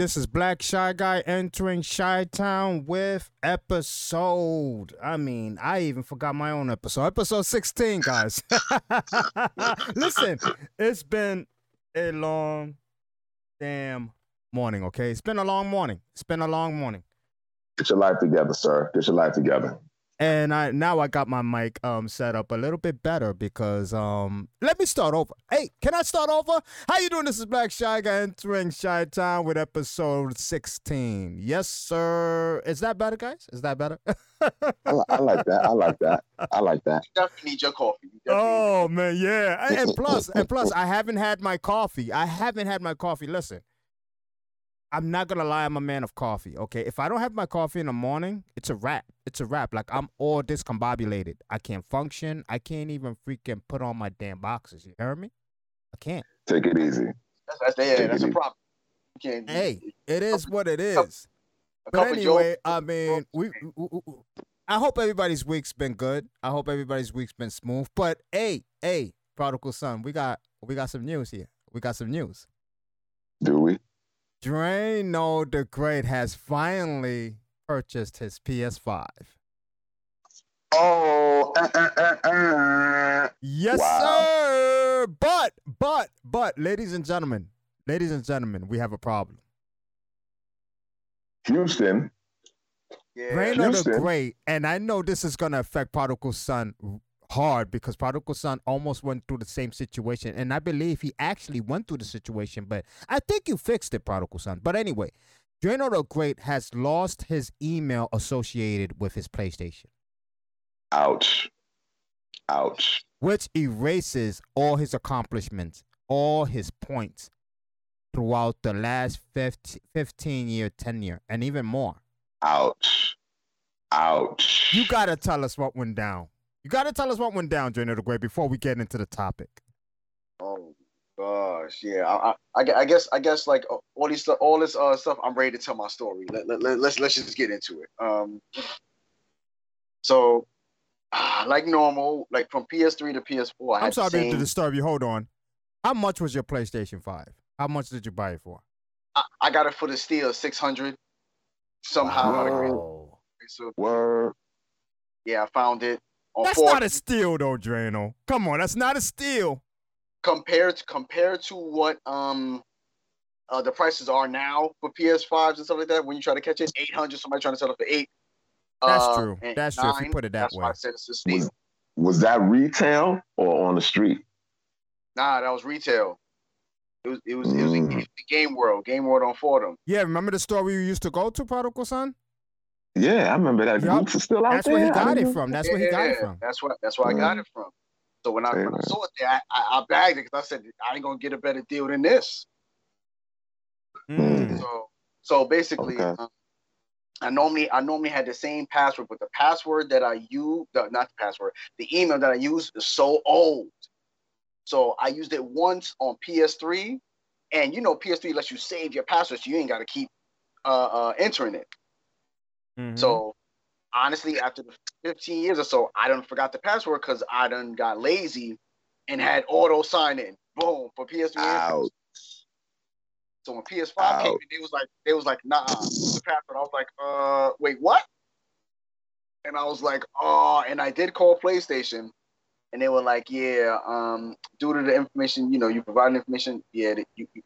This is Black Shy Guy entering Shy Town with episode. I mean, I even forgot my own episode. Episode 16, guys. Listen, it's been a long damn morning, okay? It's been a long morning. It's been a long morning. Get your life together, sir. Get your life together and I now I got my mic um set up a little bit better because um let me start over. Hey, can I start over? How you doing? This is Black Shy Guy entering Shy Town with episode sixteen. Yes, sir. Is that better, guys? Is that better? I, I, like that. I like that. I like that. You definitely need your coffee. oh man, yeah. And plus, and plus, I haven't had my coffee. I haven't had my coffee. Listen, I'm not gonna lie, I'm a man of coffee. Okay, if I don't have my coffee in the morning, it's a wrap. It's a wrap. Like I'm all discombobulated. I can't function. I can't even freaking put on my damn boxes. You hear me? I can't. Take it easy. That's, that's, yeah, that's a problem. Hey, it is what it is. But anyway, I mean, we, we, we, I hope everybody's week's been good. I hope everybody's week's been smooth. But hey, hey, prodigal son, we got we got some news here. We got some news. Do we? Drano the Great has finally purchased his PS5. Oh, uh, uh, uh, yes, wow. sir. But, but, but, ladies and gentlemen, ladies and gentlemen, we have a problem. Houston. Yeah. Drano the Great, and I know this is going to affect Prodigal Son hard because Prodigal Son almost went through the same situation. And I believe he actually went through the situation, but I think you fixed it, Prodigal Son. But anyway, Drano the Great has lost his email associated with his PlayStation. Ouch. Ouch. Which erases all his accomplishments, all his points throughout the last 15 year tenure, and even more. Ouch. Ouch. You got to tell us what went down. You got to tell us what went down, Jay the Great, before we get into the topic. Oh gosh, yeah. I, I, I guess I guess like all these all this uh, stuff. I'm ready to tell my story. Let, let, let, let's let's just get into it. Um, so uh, like normal, like from PS3 to PS4. I am sorry same... to disturb you. Hold on. How much was your PlayStation Five? How much did you buy it for? I, I got it for the steal six hundred. Somehow. Whoa. So, Word. Yeah, I found it. That's not a steal though, Drano. Come on, that's not a steal. Compared to compared to what um uh, the prices are now for PS5s and stuff like that, when you try to catch it, eight hundred, somebody trying to sell it for eight. That's uh, true. That's nine, true. If you put it that way. Was, was that retail or on the street? Nah, that was retail. It was it was mm. it was a, Game World, Game World on Fordham. Yeah, remember the store we used to go to, Prodigal Son? Yeah, I remember that. Yep. Groups still out that's there. where he got it from. That's yeah, where he got it from. That's where that's where mm. I got it from. So when I, when I saw it there, I, I, I bagged it because I said I ain't gonna get a better deal than this. Mm. So so basically, okay. um, I normally I normally had the same password, but the password that I use, the, not the password, the email that I use is so old. So I used it once on PS3, and you know PS3 lets you save your password, so you ain't got to keep uh, uh, entering it. Mm-hmm. So honestly, after the 15 years or so, I done forgot the password because I done got lazy and had auto sign in. Boom for PS3. So when PS5 Ouch. came in, they was like, they was like, nah, the password. I was like, uh, wait, what? And I was like, oh, and I did call PlayStation, and they were like, yeah, um, due to the information, you know, you provide information, yeah, you, you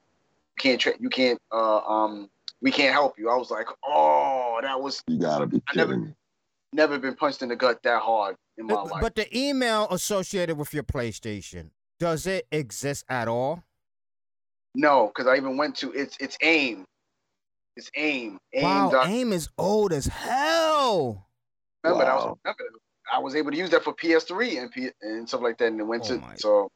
can't, tra- you can't, uh, um, we can't help you. I was like, oh, that was. You gotta be kidding never, me. Never been punched in the gut that hard in my but, life. But the email associated with your PlayStation, does it exist at all? No, because I even went to it's it's AIM. It's AIM. AIM. Wow, dot- AIM is old as hell. Remember, wow. I was remember, I was able to use that for PS3 and P- and stuff like that, and it went oh to so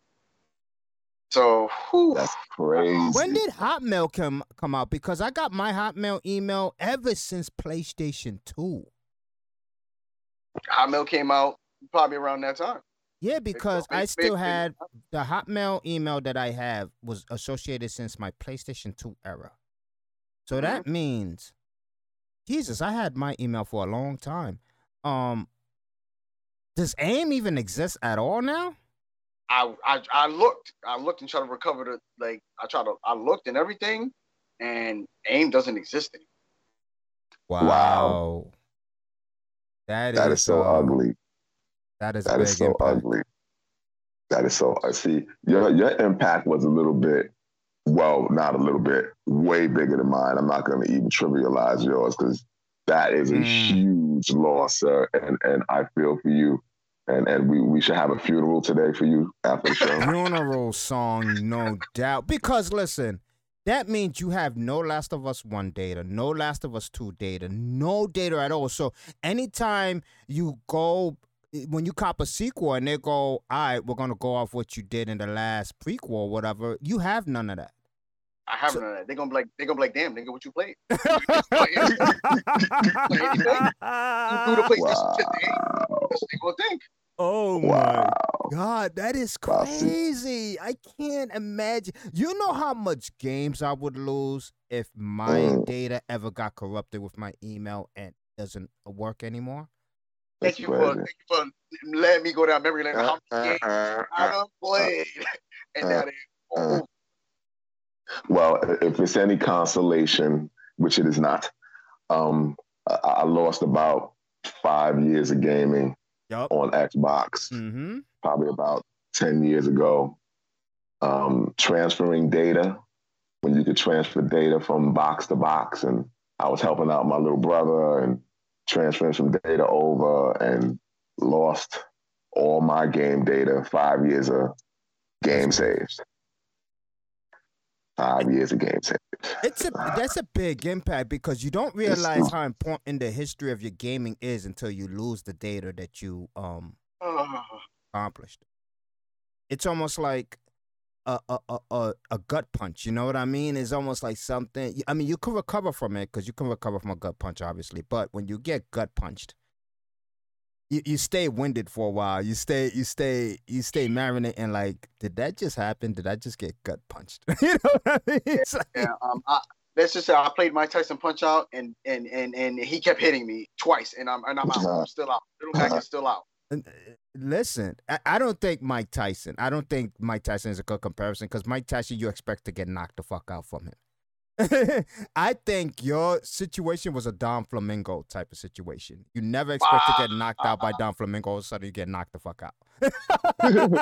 so whew. that's crazy. When did Hotmail come come out? Because I got my Hotmail email ever since PlayStation Two. Hotmail came out probably around that time. Yeah, because I still had the Hotmail email that I have was associated since my PlayStation 2 era. So mm-hmm. that means Jesus, I had my email for a long time. Um does AIM even exist at all now? I, I I looked, I looked and tried to recover the like I tried to I looked and everything, and AIM doesn't exist anymore. Wow. wow. That, that is, is so uh, ugly. That is that is so impact. ugly. That is so. I see your your impact was a little bit, well, not a little bit, way bigger than mine. I'm not going to even trivialize yours because that is a mm. huge loss, sir. And and I feel for you. And and we, we should have a funeral today for you after the show. funeral song, no doubt. Because listen, that means you have no Last of Us 1 data, no Last of Us 2 data, no data at all. So anytime you go when you cop a sequel and they go, all right, we're gonna go off what you did in the last prequel or whatever, you have none of that. I have so, none of that. They're gonna be like, they're gonna be like, damn, nigga, what you played? you do the PlayStation wow. they gonna think. Oh wow. my god, that is crazy! I can't imagine. You know how much games I would lose if my mm. data ever got corrupted with my email and doesn't work anymore. Thank you, for, thank you for letting me go down memory lane. How many games uh, uh, uh, I done played, and that is. Oh. Well, if it's any consolation, which it is not, um, I, I lost about five years of gaming yep. on Xbox, mm-hmm. probably about ten years ago. Um, transferring data when you could transfer data from box to box, and I was helping out my little brother and transferring some data over and lost all my game data, five years of game saves. Five years of game saves. It's a that's a big impact because you don't realize how important the history of your gaming is until you lose the data that you um accomplished. It's almost like a, a, a, a gut punch. You know what I mean? It's almost like something. I mean, you can recover from it because you can recover from a gut punch, obviously. But when you get gut punched, you, you stay winded for a while. You stay you stay you stay marinating. Like, did that just happen? Did I just get gut punched? you know what I mean? Like, yeah. Um. I, let's just say I played Mike Tyson Punch Out, and and and and he kept hitting me twice, and I'm and I'm, out. I'm still out. Little Mac is still out. Uh, listen, I, I, don't think Mike Tyson. I don't think Mike Tyson is a good comparison because Mike Tyson, you expect to get knocked the fuck out from him. I think your situation was a Don Flamenco type of situation. You never expect to get knocked out by Don Flamenco, all of a sudden you get knocked the fuck out. him,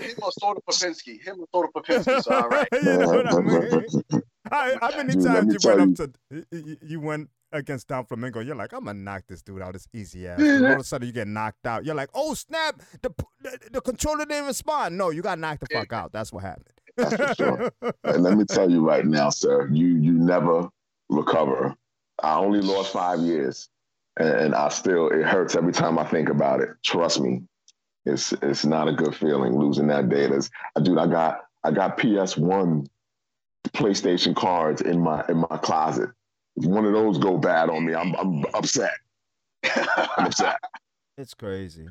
him or Soda Popinski. Him or Soda Popinski. So, all right. you know what I mean? I, how many times you went up to you, you went against Don Flamenco, you're like, I'm gonna knock this dude out. It's easy ass. all of a sudden, you get knocked out. You're like, oh snap! The the, the controller didn't respond. No, you got knocked the fuck out. That's what happened. That's for sure. and let me tell you right now, sir, you you never recover. I only lost five years, and, and I still it hurts every time I think about it. Trust me, it's it's not a good feeling losing that data. Dude, I got I got PS One PlayStation cards in my in my closet. If one of those go bad on me, I'm I'm upset. I'm upset. It's crazy.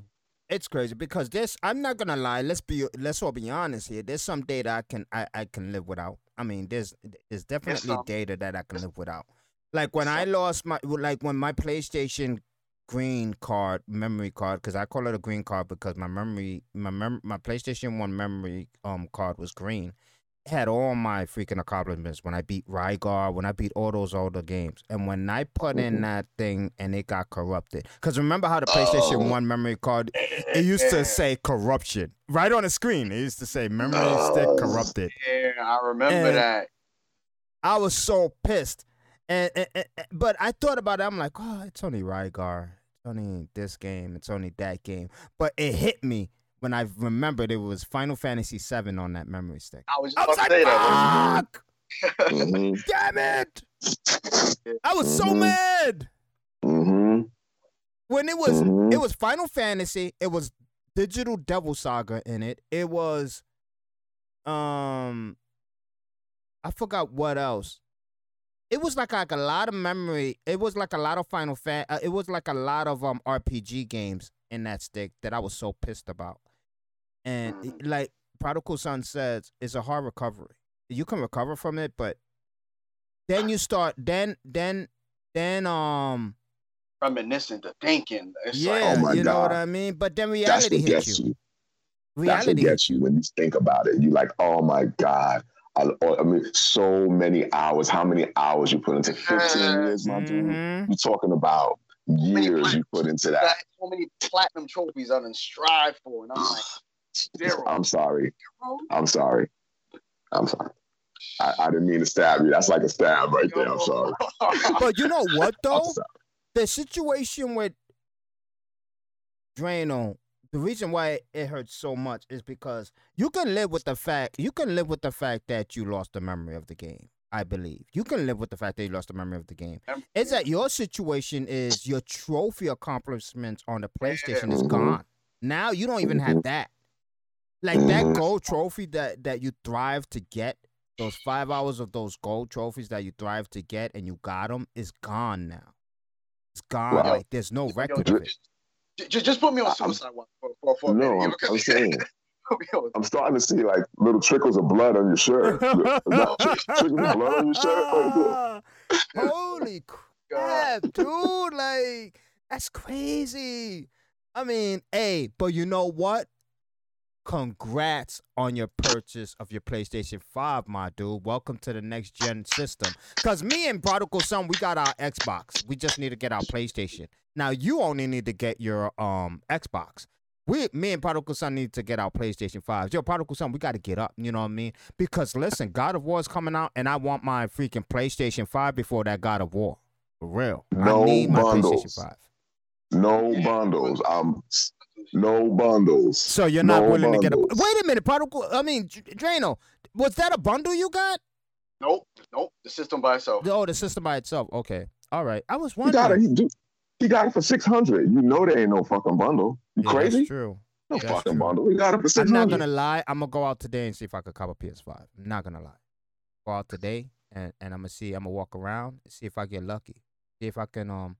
It's crazy because this. I'm not gonna lie. Let's be let's all be honest here. There's some data I can I, I can live without. I mean, there's there's definitely data that I can live without. Like when I lost my like when my PlayStation green card memory card because I call it a green card because my memory my mem- my PlayStation One memory um card was green had all my freaking accomplishments when I beat Rygar, when I beat all those older games. And when I put in mm-hmm. that thing and it got corrupted. Because remember how the PlayStation oh. 1 memory card, it used to say corruption right on the screen. It used to say memory oh. stick corrupted. Yeah, I remember and that. I was so pissed. And, and, and, But I thought about it. I'm like, oh, it's only Rygar. It's only this game. It's only that game. But it hit me when I remembered it was Final Fantasy VII on that memory stick. I was, I was like, Fuck! Mm-hmm. Damn it! I was so mm-hmm. mad. Mm-hmm. When it was it was Final Fantasy, it was Digital Devil Saga in it. It was um I forgot what else. It was like like a lot of memory. It was like a lot of Final Fan. Uh, it was like a lot of um RPG games in that stick that I was so pissed about. And mm-hmm. like Prodigal Son says, it's a hard recovery. You can recover from it, but then you start then then then um reminiscing to thinking. It's yeah, like, oh my you God. know what I mean? But then reality hits you. you. Reality That's what gets you when you think about it. You're like, oh my God, I, I, mean, so many hours. How many hours you put into 15 years, my dude? Mm-hmm. You're talking about years you put into that. So many platinum trophies I didn't strive for, and I'm like, zero. I'm sorry. I'm sorry. I'm sorry. I, I, didn't mean to stab you. That's like a stab right there. I'm sorry. but you know what though? The situation with Drano, the reason why it hurts so much is because you can live with the fact you can live with the fact that you lost the memory of the game. I believe you can live with the fact that you lost the memory of the game. Is that your situation is your trophy accomplishments on the PlayStation is mm-hmm. gone. Now you don't even have mm-hmm. that. Like that mm-hmm. gold trophy that that you thrive to get, those five hours of those gold trophies that you thrive to get, and you got them is gone now. It's gone. Wow. Like there's no record of it. Just, just put me on suicide watch for, for, for no, I'm, I'm saying. I'm starting to see like little trickles of blood on your shirt. trickles of blood on your shirt. Holy crap, dude! Like that's crazy. I mean, hey, but you know what? Congrats on your purchase of your PlayStation 5, my dude. Welcome to the next gen system. Cause me and Prodigal Son, we got our Xbox. We just need to get our PlayStation. Now you only need to get your um Xbox. We, me and Prodigal Son need to get our PlayStation 5. Yo, Prodigal Son, we got to get up. You know what I mean? Because listen, God of War is coming out, and I want my freaking PlayStation 5 before that God of War. For real. No I need my bundles. PlayStation 5. No bundles. Um, no bundles. So you're not no willing bundles. to get a. Wait a minute, Prodigal. I mean, Drano, was that a bundle you got? Nope, nope. The system by itself. Oh, the system by itself. Okay, all right. I was wondering. He got it. He, he got it for six hundred. You know there ain't no fucking bundle. You yeah, crazy? That's true. No that's fucking true. bundle. We got it for six hundred. I'm not gonna lie. I'm gonna go out today and see if I could cop a PS5. I'm not gonna lie. Go out today and, and I'm gonna see. I'm gonna walk around and see if I get lucky. See if I can um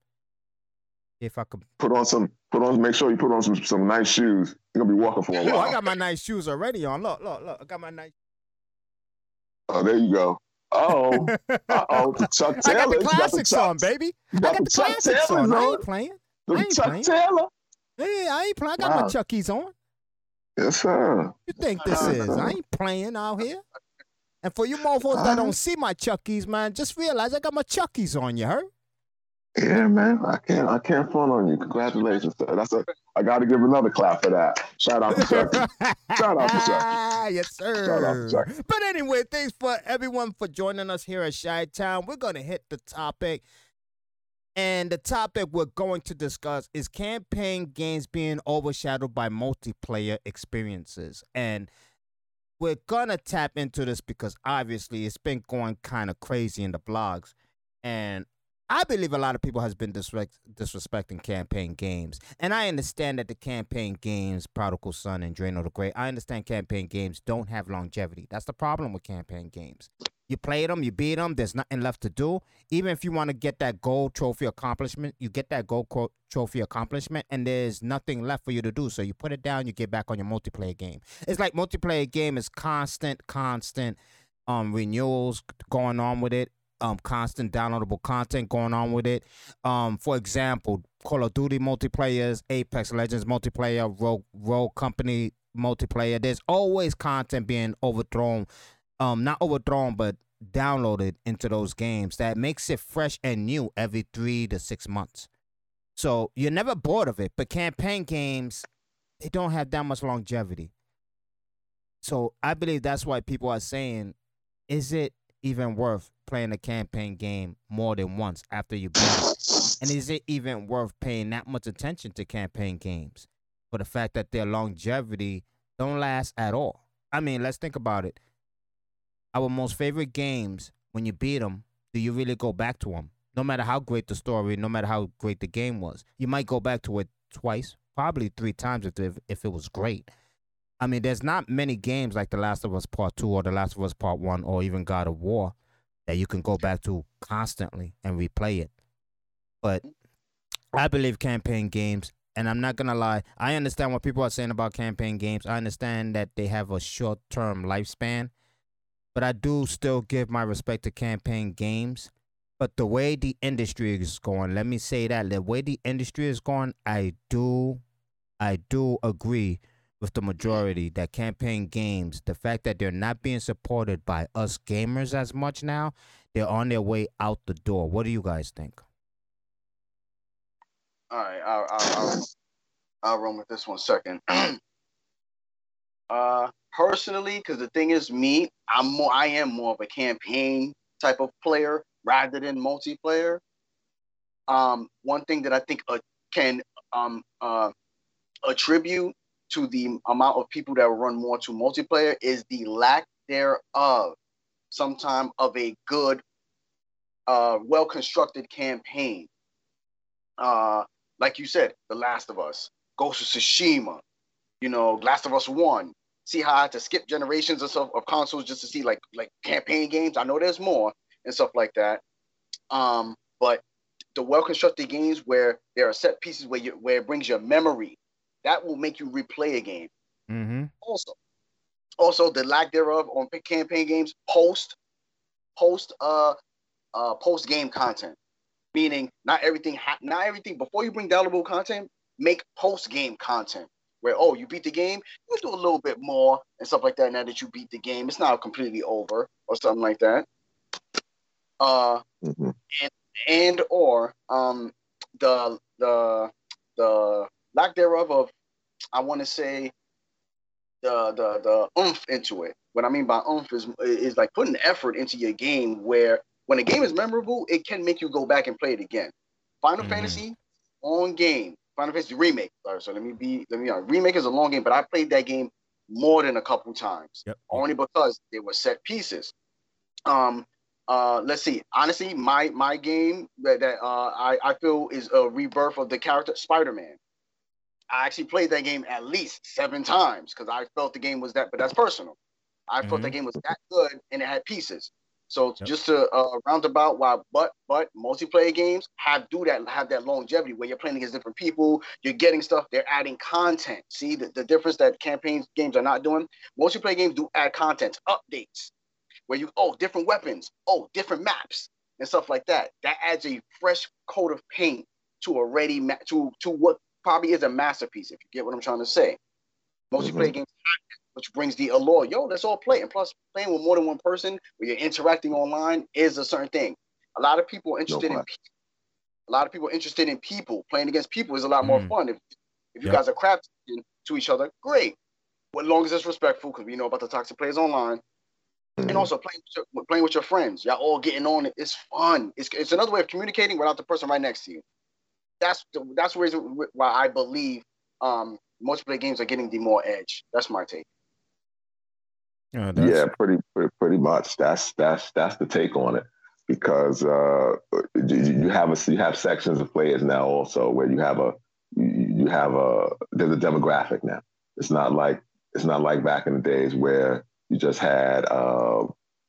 if I could put on some, put on, make sure you put on some some nice shoes. You're gonna be walking for a while. Oh, I got my nice shoes already on. Look, look, look. I got my nice. Oh, there you go. Oh, oh, Chuck Taylor. I got the classics the on, baby. I got the, the classics on. on. I ain't playing. The I ain't Chuck playing. Taylor. Hey, I ain't playing. I got wow. my uh-huh. Chuckies on. Yes, sir. You think this is? I ain't playing out here. And for you mofos that don't see my Chuckies, man, just realize I got my Chuckies on. You heard? Yeah, man. I can't I can't front on you. Congratulations, sir. That's a I gotta give another clap for that. Shout out to Chuck. Shout out to Chuck. Ah, yes, sir. Shout out to. But anyway, thanks for everyone for joining us here at Shy Town. We're gonna hit the topic. And the topic we're going to discuss is campaign games being overshadowed by multiplayer experiences. And we're gonna tap into this because obviously it's been going kind of crazy in the blogs. And I believe a lot of people has been disrespect, disrespecting campaign games, and I understand that the campaign games, Prodigal Son and Drano the Great, I understand campaign games don't have longevity. That's the problem with campaign games. You play them, you beat them. There's nothing left to do. Even if you want to get that gold trophy accomplishment, you get that gold trophy accomplishment, and there's nothing left for you to do. So you put it down, you get back on your multiplayer game. It's like multiplayer game is constant, constant um renewals going on with it um, constant downloadable content going on with it. Um, for example, Call of Duty multiplayers, Apex Legends multiplayer, Rogue, Rogue Company multiplayer. There's always content being overthrown, um, not overthrown, but downloaded into those games that makes it fresh and new every three to six months. So you're never bored of it. But campaign games, they don't have that much longevity. So I believe that's why people are saying, is it even worth playing a campaign game more than once after you beat it? And is it even worth paying that much attention to campaign games for the fact that their longevity don't last at all? I mean, let's think about it. Our most favorite games, when you beat them, do you really go back to them? No matter how great the story, no matter how great the game was, you might go back to it twice, probably three times if if it was great. I mean, there's not many games like The Last of Us Part Two or The Last of Us Part One or even God of War that you can go back to constantly and replay it. But I believe campaign games, and I'm not gonna lie, I understand what people are saying about campaign games. I understand that they have a short term lifespan, but I do still give my respect to campaign games. But the way the industry is going, let me say that the way the industry is going, I do, I do agree with the majority that campaign games, the fact that they're not being supported by us gamers as much now, they're on their way out the door. What do you guys think? All right, I'll, I'll, I'll, I'll run with this one second. uh, personally, because the thing is, me, I'm more, I am more of a campaign type of player rather than multiplayer. Um, one thing that I think uh, can um, uh, attribute to the amount of people that run more to multiplayer is the lack thereof, sometime of a good, uh, well constructed campaign. Uh, like you said, The Last of Us, Ghost of Tsushima, you know, Last of Us One. See how I had to skip generations of stuff of consoles just to see like like campaign games. I know there's more and stuff like that. Um, but the well constructed games where there are set pieces where you where it brings your memory, that will make you replay a game. Mm-hmm. Also, also the lack thereof on campaign games post post uh uh post game content, meaning not everything ha- not everything before you bring downloadable content, make post game content where oh you beat the game, you do a little bit more and stuff like that. Now that you beat the game, it's not completely over or something like that. Uh, mm-hmm. and and or um the the the lack thereof of I want to say the the the oomph into it. What I mean by oomph is is like putting effort into your game where when a game is memorable, it can make you go back and play it again. Final mm-hmm. Fantasy on game. Final Fantasy remake. Sorry, so let me be let me know. Remake is a long game, but I played that game more than a couple times. Yep. Only because they were set pieces. Um, uh, let's see. Honestly, my my game that, that uh, I I feel is a rebirth of the character Spider Man. I actually played that game at least seven times because I felt the game was that, but that's personal. I mm-hmm. felt the game was that good and it had pieces. So yep. just to uh, roundabout, why? But but multiplayer games have do that have that longevity where you're playing against different people, you're getting stuff, they're adding content. See the, the difference that campaigns games are not doing. Multiplayer games do add content, updates, where you oh different weapons, oh different maps and stuff like that. That adds a fresh coat of paint to already ma- to to what probably is a masterpiece. If you get what I'm trying to say, multiplayer mm-hmm. games, which brings the allure. Yo, let's all play. And plus, playing with more than one person, where you're interacting online, is a certain thing. A lot of people are interested no in people. A lot of people are interested in people. Playing against people is a lot more mm. fun. If if you yep. guys are crafting to each other, great. But as long as it's respectful, because we know about the toxic players online, Mm-hmm. And also playing with your, playing with your friends, y'all all getting on it. It's fun. It's, it's another way of communicating without the person right next to you. That's the, that's the reason why I believe um, multiplayer games are getting the more edge. That's my take. Yeah, yeah, pretty, pretty pretty much. That's that's that's the take on it because uh, you have a you have sections of players now also where you have a you have a there's a demographic now. It's not like it's not like back in the days where you just had uh,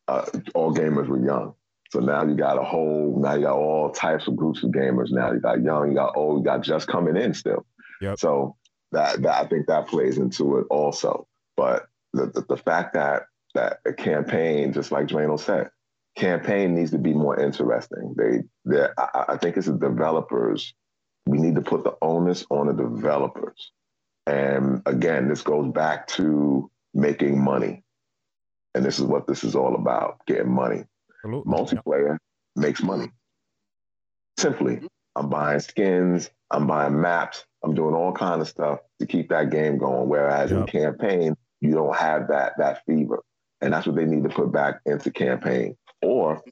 uh, all gamers were young. So now you got a whole, now you got all types of groups of gamers. Now you got young, you got old, you got just coming in still. Yep. So that, that I think that plays into it also. But the, the, the fact that that a campaign, just like Drano said, campaign needs to be more interesting. They, they I, I think it's the developers. We need to put the onus on the developers. And again, this goes back to making money. And this is what this is all about getting money. Absolutely. Multiplayer yeah. makes money. Simply, I'm buying skins, I'm buying maps, I'm doing all kind of stuff to keep that game going. Whereas yep. in campaign, you don't have that that fever. And that's what they need to put back into campaign. Or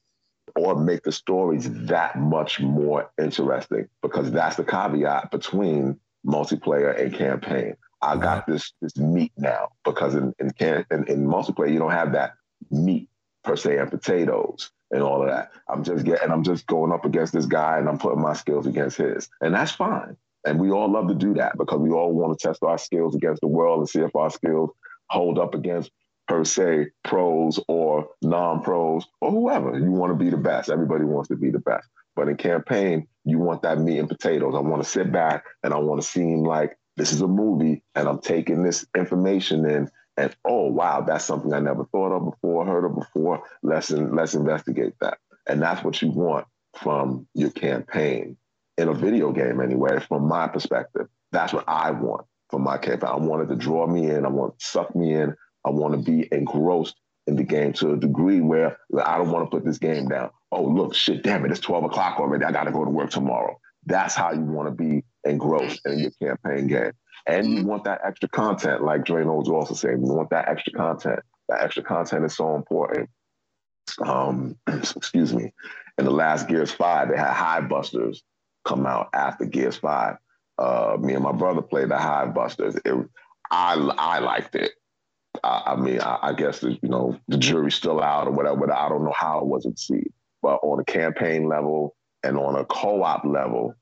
or make the stories that much more interesting because that's the caveat between multiplayer and campaign. I got this this meat now because in in, can, in in multiplayer you don't have that meat per se and potatoes and all of that. I'm just getting I'm just going up against this guy and I'm putting my skills against his, and that's fine. And we all love to do that because we all want to test our skills against the world and see if our skills hold up against per se pros or non-pros or whoever. You want to be the best. Everybody wants to be the best. But in campaign, you want that meat and potatoes. I want to sit back and I want to seem like this is a movie and I'm taking this information in and oh wow, that's something I never thought of before, heard of before. Let's in, let's investigate that. And that's what you want from your campaign in a video game anyway, from my perspective. That's what I want for my campaign. I wanted to draw me in. I want to suck me in. I want to be engrossed in the game to a degree where I don't want to put this game down. Oh, look, shit, damn it, it's 12 o'clock already. I got to go to work tomorrow. That's how you want to be engrossed in your campaign game. And you mm-hmm. want that extra content, like Drano was also saying. You want that extra content. That extra content is so important. Um, excuse me. In the last Gears 5, they had Hivebusters come out after Gears 5. Uh, me and my brother played the Hivebusters. It, I, I liked it. I, I mean, I, I, guess the, you know the jury's still out or whatever. But I don't know how it was received. But on a campaign level and on a co-op level,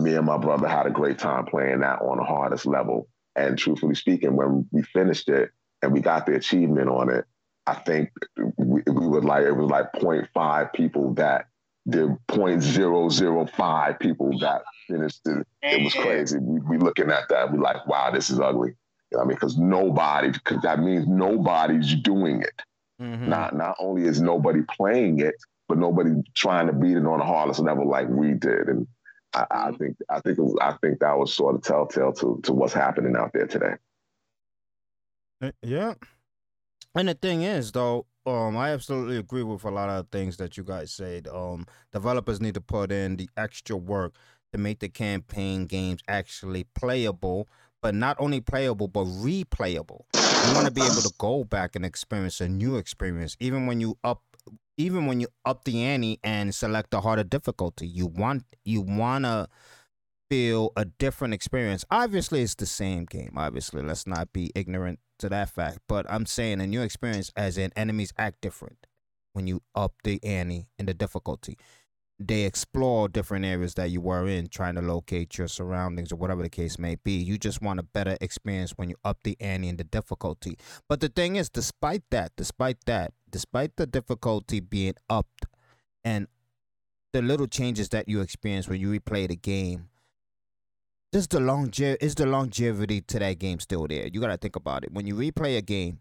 me and my brother had a great time playing that on the hardest level. And truthfully speaking, when we finished it and we got the achievement on it, I think we, we would like it was like 0.5 people that the 0.005 people that finished it. It was crazy. We, we looking at that, we like, wow, this is ugly. You know I mean? Because nobody, because that means nobody's doing it. Mm-hmm. Not not only is nobody playing it, but nobody trying to beat it on the hardest level like we did. And I, I mm-hmm. think I think was, I think that was sort of telltale to to what's happening out there today. Uh, yeah, and the thing is, though, um, I absolutely agree with a lot of things that you guys said. Um, developers need to put in the extra work to make the campaign games actually playable, but not only playable but replayable. You want to be able to go back and experience a new experience, even when you up even when you up the ante and select a harder difficulty, you want you wanna feel a different experience. Obviously, it's the same game. Obviously, let's not be ignorant to that fact. But I'm saying a new experience, as in enemies act different when you up the ante and the difficulty. They explore different areas that you were in, trying to locate your surroundings or whatever the case may be. You just want a better experience when you up the ante and the difficulty. But the thing is, despite that, despite that, despite the difficulty being upped and the little changes that you experience when you replay the game, is the longevity is the longevity to that game still there? You gotta think about it. When you replay a game,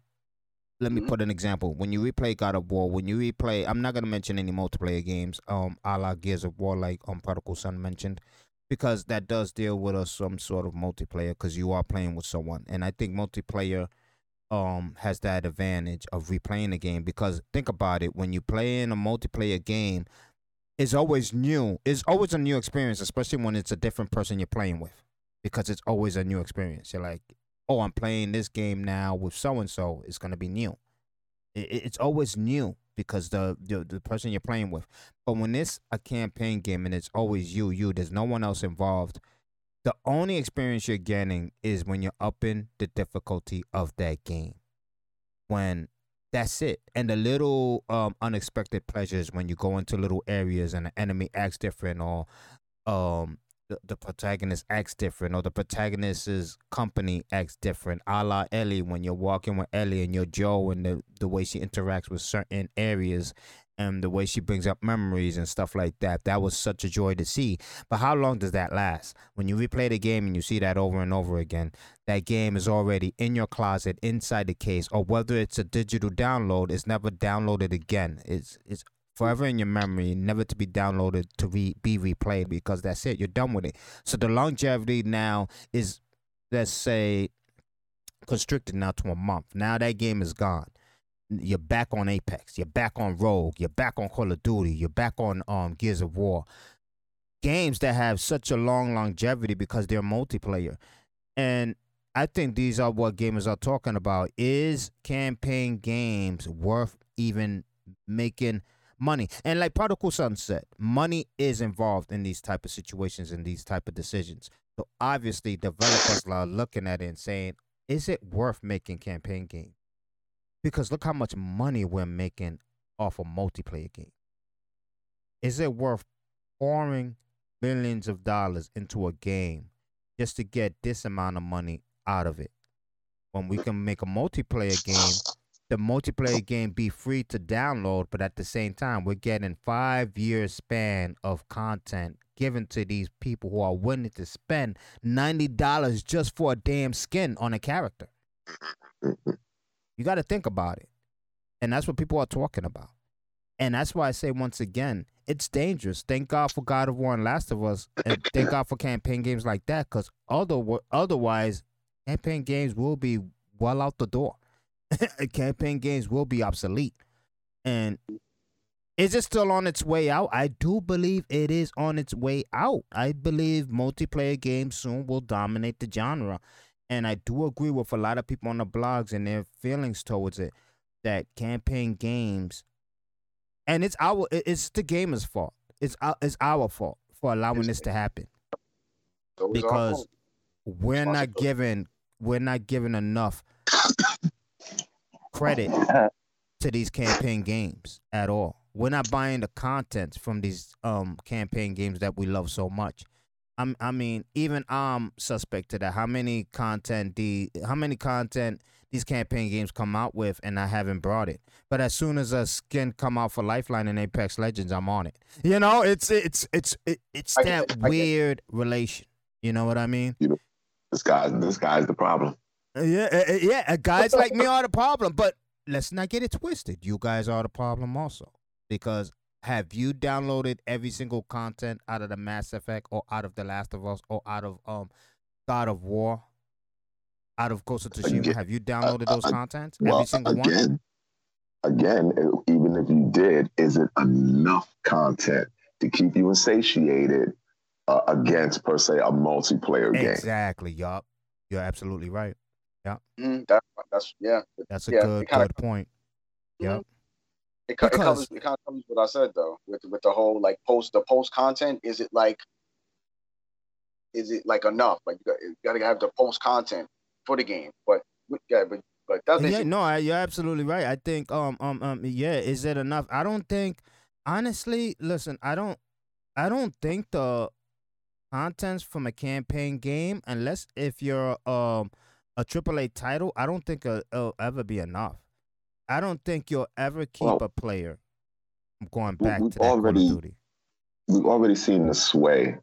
let me mm-hmm. put an example. When you replay God of War, when you replay, I'm not gonna mention any multiplayer games, um, a la Gears of War, like um Prodigal Son mentioned, because that does deal with a, some sort of multiplayer, because you are playing with someone, and I think multiplayer um has that advantage of replaying the game because think about it when you play in a multiplayer game it's always new it's always a new experience especially when it's a different person you're playing with because it's always a new experience you're like oh i'm playing this game now with so and so it's going to be new it, it's always new because the, the the person you're playing with but when it's a campaign game and it's always you you there's no one else involved the only experience you're getting is when you're upping the difficulty of that game. When that's it. And the little um, unexpected pleasures when you go into little areas and the enemy acts different or um, the, protagonist acts different or the protagonist's company acts different. A la Ellie when you're walking with Ellie and you're Joe and the, the way she interacts with certain areas and the way she brings up memories and stuff like that. That was such a joy to see. But how long does that last? When you replay the game and you see that over and over again, that game is already in your closet, inside the case, or whether it's a digital download, it's never downloaded again. It's it's forever in your memory, never to be downloaded to re- be replayed because that's it. You're done with it. So the longevity now is, let's say, constricted now to a month. Now that game is gone you're back on Apex, you're back on Rogue, you're back on Call of Duty, you're back on um Gears of War. Games that have such a long longevity because they're multiplayer. And I think these are what gamers are talking about. Is campaign games worth even making money? And like Prodigal Son said, money is involved in these type of situations and these type of decisions. So obviously developers are looking at it and saying, is it worth making campaign games? Because look how much money we're making off a multiplayer game. Is it worth pouring millions of dollars into a game just to get this amount of money out of it? When we can make a multiplayer game, the multiplayer game be free to download, but at the same time, we're getting five years span of content given to these people who are willing to spend ninety dollars just for a damn skin on a character. You got to think about it. And that's what people are talking about. And that's why I say once again, it's dangerous. Thank God for God of War and Last of Us, and thank God for campaign games like that, because other, otherwise, campaign games will be well out the door. campaign games will be obsolete. And is it still on its way out? I do believe it is on its way out. I believe multiplayer games soon will dominate the genre. And I do agree with a lot of people on the blogs and their feelings towards it that campaign games and it's our it's the gamer's fault. It's our, it's our fault for allowing this to happen. Because we're not given we're not given enough credit to these campaign games at all. We're not buying the content from these um campaign games that we love so much. I'm, I mean, even I'm suspect to that. How many content the how many content these campaign games come out with, and I haven't brought it. But as soon as a skin come out for Lifeline and Apex Legends, I'm on it. You know, it's it's it's it's that weird relation. You know what I mean? You know, this guy this guy's the problem. Uh, yeah, uh, uh, yeah. Guys like me are the problem, but let's not get it twisted. You guys are the problem also because have you downloaded every single content out of the Mass Effect or out of The Last of Us or out of um God of War? Out of Ghost of Tsushima, again, have you downloaded those uh, contents? Every well, single again, one? Again, even if you did, is it enough content to keep you insatiated uh, against per se a multiplayer game? Exactly. Yup. You're absolutely right. Yeah. Mm, that, that's yeah. That's a yeah, good good point. Mm-hmm. Yep. It, it, covers, it kind of covers what I said though with with the whole like post the post content. Is it like is it like enough? Like you got, you got to have the post content for the game, but yeah, but but doesn't yeah, no, I, you're absolutely right. I think um um um yeah, is it enough? I don't think honestly. Listen, I don't I don't think the contents from a campaign game, unless if you're um a AAA title, I don't think uh, it'll ever be enough. I don't think you'll ever keep well, a player. Going back to that already, Call of Duty. We've already seen the sway,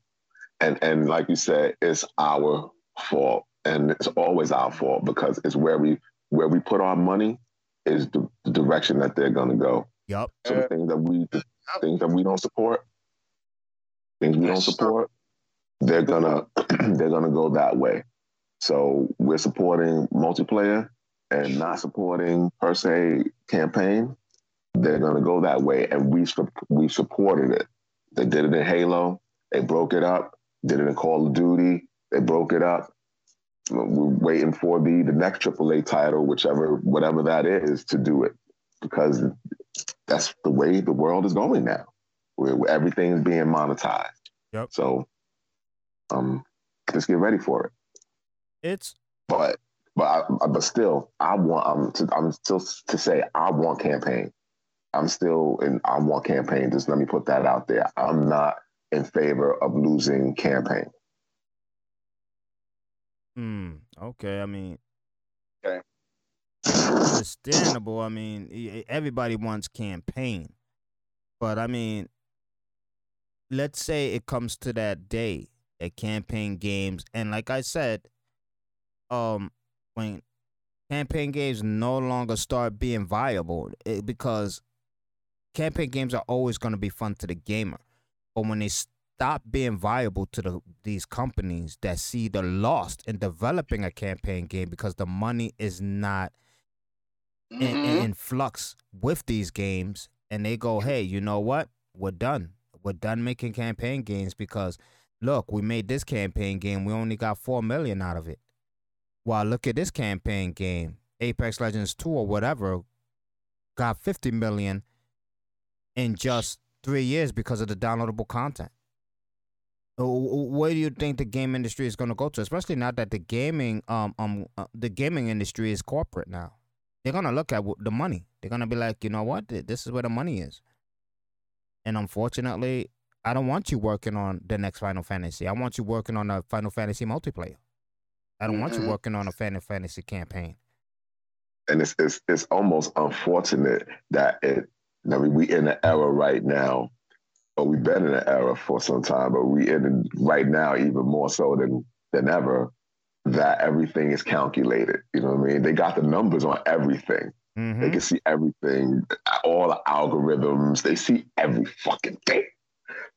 and and like you said, it's our fault, and it's always our fault because it's where we where we put our money is the, the direction that they're going to go. Yep. So the things that we the things that we don't support, things we don't support, they're gonna they're gonna go that way. So we're supporting multiplayer and not supporting per se campaign, they're going to go that way. And we we supported it. They did it in Halo. They broke it up. Did it in Call of Duty. They broke it up. We're waiting for the the next AAA title, whichever whatever that is, to do it because that's the way the world is going now. Where everything's being monetized. Yep. So, um, just get ready for it. It's but but I, but still, I want I'm to, I'm still to say I want campaign. I'm still in I want campaign. Just let me put that out there. I'm not in favor of losing campaign. Hmm. Okay. I mean. Okay. Understandable. I mean, everybody wants campaign, but I mean, let's say it comes to that day at campaign games, and like I said, um, when campaign games no longer start being viable it, because campaign games are always going to be fun to the gamer. But when they stop being viable to the these companies that see the loss in developing a campaign game because the money is not mm-hmm. in, in flux with these games and they go hey you know what? We're done. We're done making campaign games because look we made this campaign game. We only got 4 million out of it well, look at this campaign game, Apex Legends 2 or whatever, got 50 million in just three years because of the downloadable content. Where do you think the game industry is going to go to? Especially now that the gaming um um uh, the gaming industry is corporate now. They're gonna look at the money. They're gonna be like, you know what? This is where the money is. And unfortunately, I don't want you working on the next Final Fantasy. I want you working on a Final Fantasy multiplayer. I don't mm-hmm. want you mm-hmm. working on a Final Fantasy campaign. And it's it's it's almost unfortunate that it. I mean, we in an era right now, or we've been in an era for some time, but we in right now even more so than than ever. That everything is calculated. You know what I mean? They got the numbers on everything. Mm-hmm. They can see everything, all the algorithms. They see every fucking thing.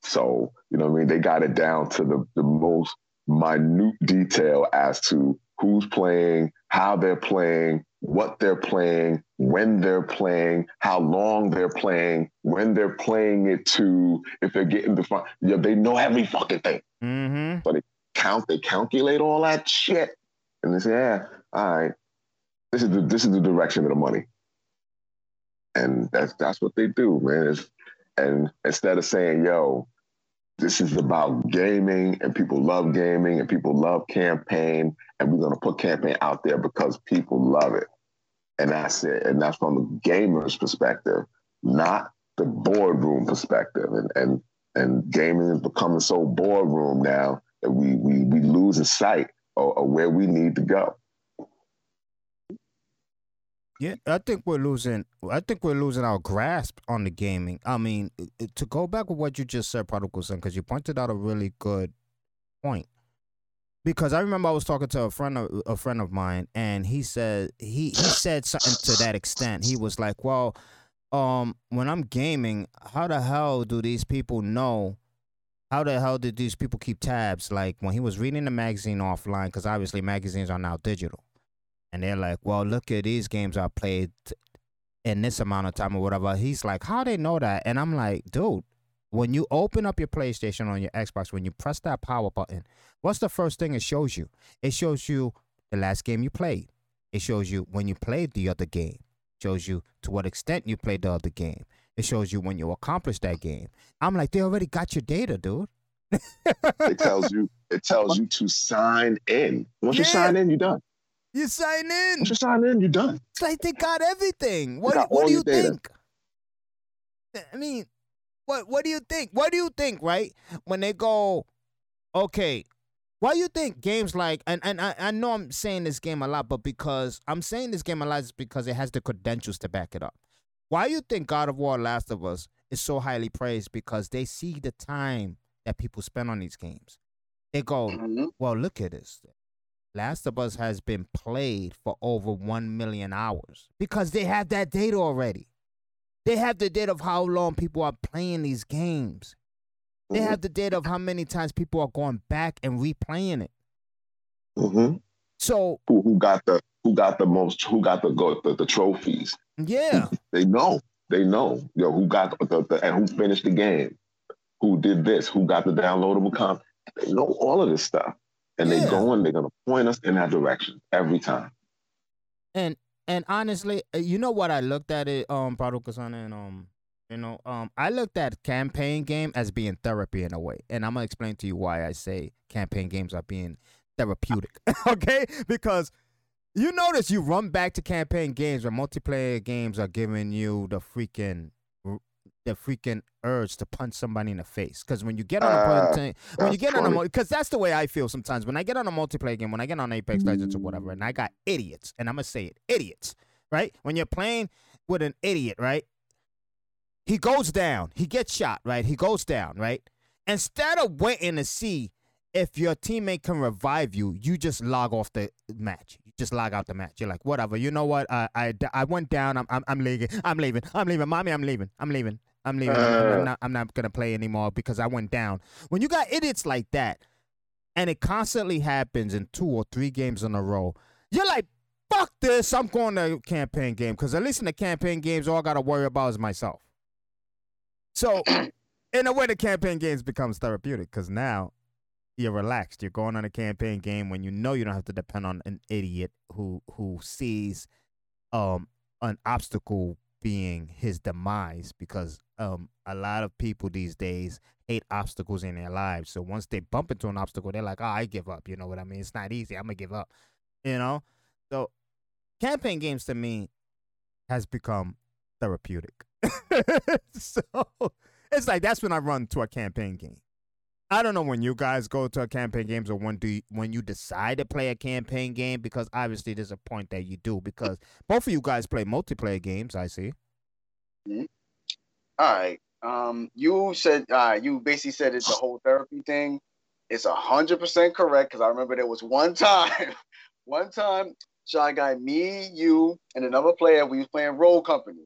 So you know what I mean? They got it down to the the most minute detail as to who's playing, how they're playing, what they're playing, when they're playing, how long they're playing, when they're playing it to, if they're getting the front. Yeah, they know every fucking thing. Mm-hmm. So they count, they calculate all that shit, and they say, "Yeah, all right, this is the this is the direction of the money." And that's that's what they do, man. It's, and instead of saying, "Yo, this is about gaming and people love gaming and people love campaign and we're going to put campaign out there because people love it. And that's it. And that's from the gamer's perspective not the boardroom perspective. And and and gaming is becoming so boardroom now that we we we lose sight of, of where we need to go yeah, I think we're losing. I think we're losing our grasp on the gaming. I mean, to go back with what you just said, prodigal son, because you pointed out a really good point. Because I remember I was talking to a friend of a friend of mine, and he said he he said something to that extent. He was like, "Well, um, when I'm gaming, how the hell do these people know?" How the hell did these people keep tabs? Like when he was reading the magazine offline, because obviously magazines are now digital and they're like, "Well, look at these games I played in this amount of time or whatever." He's like, "How they know that?" And I'm like, "Dude, when you open up your PlayStation on your Xbox, when you press that power button, what's the first thing it shows you? It shows you the last game you played. It shows you when you played the other game. It shows you to what extent you played the other game. It shows you when you accomplished that game. I'm like, they already got your data, dude. it tells you it tells you to sign in. Once yeah. you sign in, you're done. You sign in. You sign in, you're done. It's like they got everything. What, got what do you think? I mean, what what do you think? What do you think, right? When they go, okay, why do you think games like and, and I, I know I'm saying this game a lot, but because I'm saying this game a lot is because it has the credentials to back it up. Why do you think God of War Last of Us is so highly praised? Because they see the time that people spend on these games. They go, mm-hmm. well, look at this. Last of Us has been played for over 1 million hours because they have that data already. They have the data of how long people are playing these games. They mm-hmm. have the data of how many times people are going back and replaying it. Mm-hmm. So who, who got the who got the most who got the the, the trophies? Yeah, they know. They know. Yo, who got the, the and who finished the game? Who did this? Who got the downloadable content? They know all of this stuff and yeah. they going, they're gonna point us in that direction every time. And and honestly, uh, you know what I looked at it, um, Son, and um, you know, um, I looked at campaign game as being therapy in a way, and I'm gonna explain to you why I say campaign games are being therapeutic. okay, because you notice you run back to campaign games where multiplayer games are giving you the freaking the freaking urge to punch somebody in the face. Because when you get on a uh, when you get funny. on a because that's the way I feel sometimes. When I get on a multiplayer game, when I get on Apex Legends or whatever, and I got idiots, and I'm gonna say it, idiots, right? When you're playing with an idiot, right? He goes down. He gets shot, right? He goes down, right? Instead of waiting to see if your teammate can revive you, you just log off the match. You just log out the match. You're like, whatever. You know what? I I, I went down. I'm, I'm I'm leaving. I'm leaving. I'm leaving. Mommy, I'm leaving. I'm leaving. I'm leaving. Uh, I'm, not, I'm not gonna play anymore because I went down. When you got idiots like that, and it constantly happens in two or three games in a row, you're like, fuck this. I'm going to a campaign game because at least in the campaign games, all I gotta worry about is myself. So, in a way, the campaign games becomes therapeutic because now you're relaxed. You're going on a campaign game when you know you don't have to depend on an idiot who who sees um an obstacle being his demise because um a lot of people these days hate obstacles in their lives. So once they bump into an obstacle, they're like, "Oh, I give up." You know what I mean? It's not easy. I'm gonna give up. You know. So campaign games to me has become therapeutic. so it's like that's when I run to a campaign game. I don't know when you guys go to a campaign games or when do you, when you decide to play a campaign game because obviously there's a point that you do because both of you guys play multiplayer games. I see. Mm-hmm. All right. Um, you said uh, you basically said it's a whole therapy thing. It's a hundred percent correct because I remember there was one time, one time, shy guy, me, you, and another player. We was playing Rogue Company,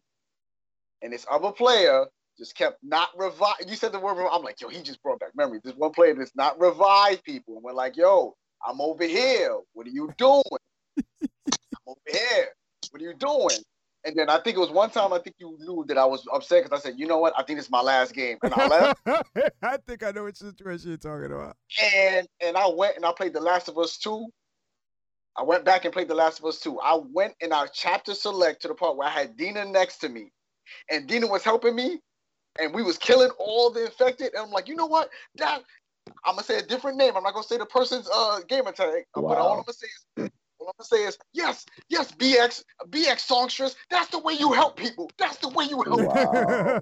and this other player just kept not revive. You said the word. I'm like, yo, he just brought back memories. This one player does not revive people, and we're like, yo, I'm over here. What are you doing? I'm over here. What are you doing? And then I think it was one time I think you knew that I was upset because I said, you know what? I think it's my last game. And I left. I think I know which situation you're talking about. And and I went and I played The Last of Us 2. I went back and played The Last of Us 2. I went in our chapter select to the part where I had Dina next to me. And Dina was helping me. And we was killing all the infected. And I'm like, you know what? That I'm gonna say a different name. I'm not gonna say the person's uh gamer tag, wow. but all I'm gonna say is all I'm gonna say is yes, yes, BX, BX songstress. That's the way you help people. That's the way you help wow.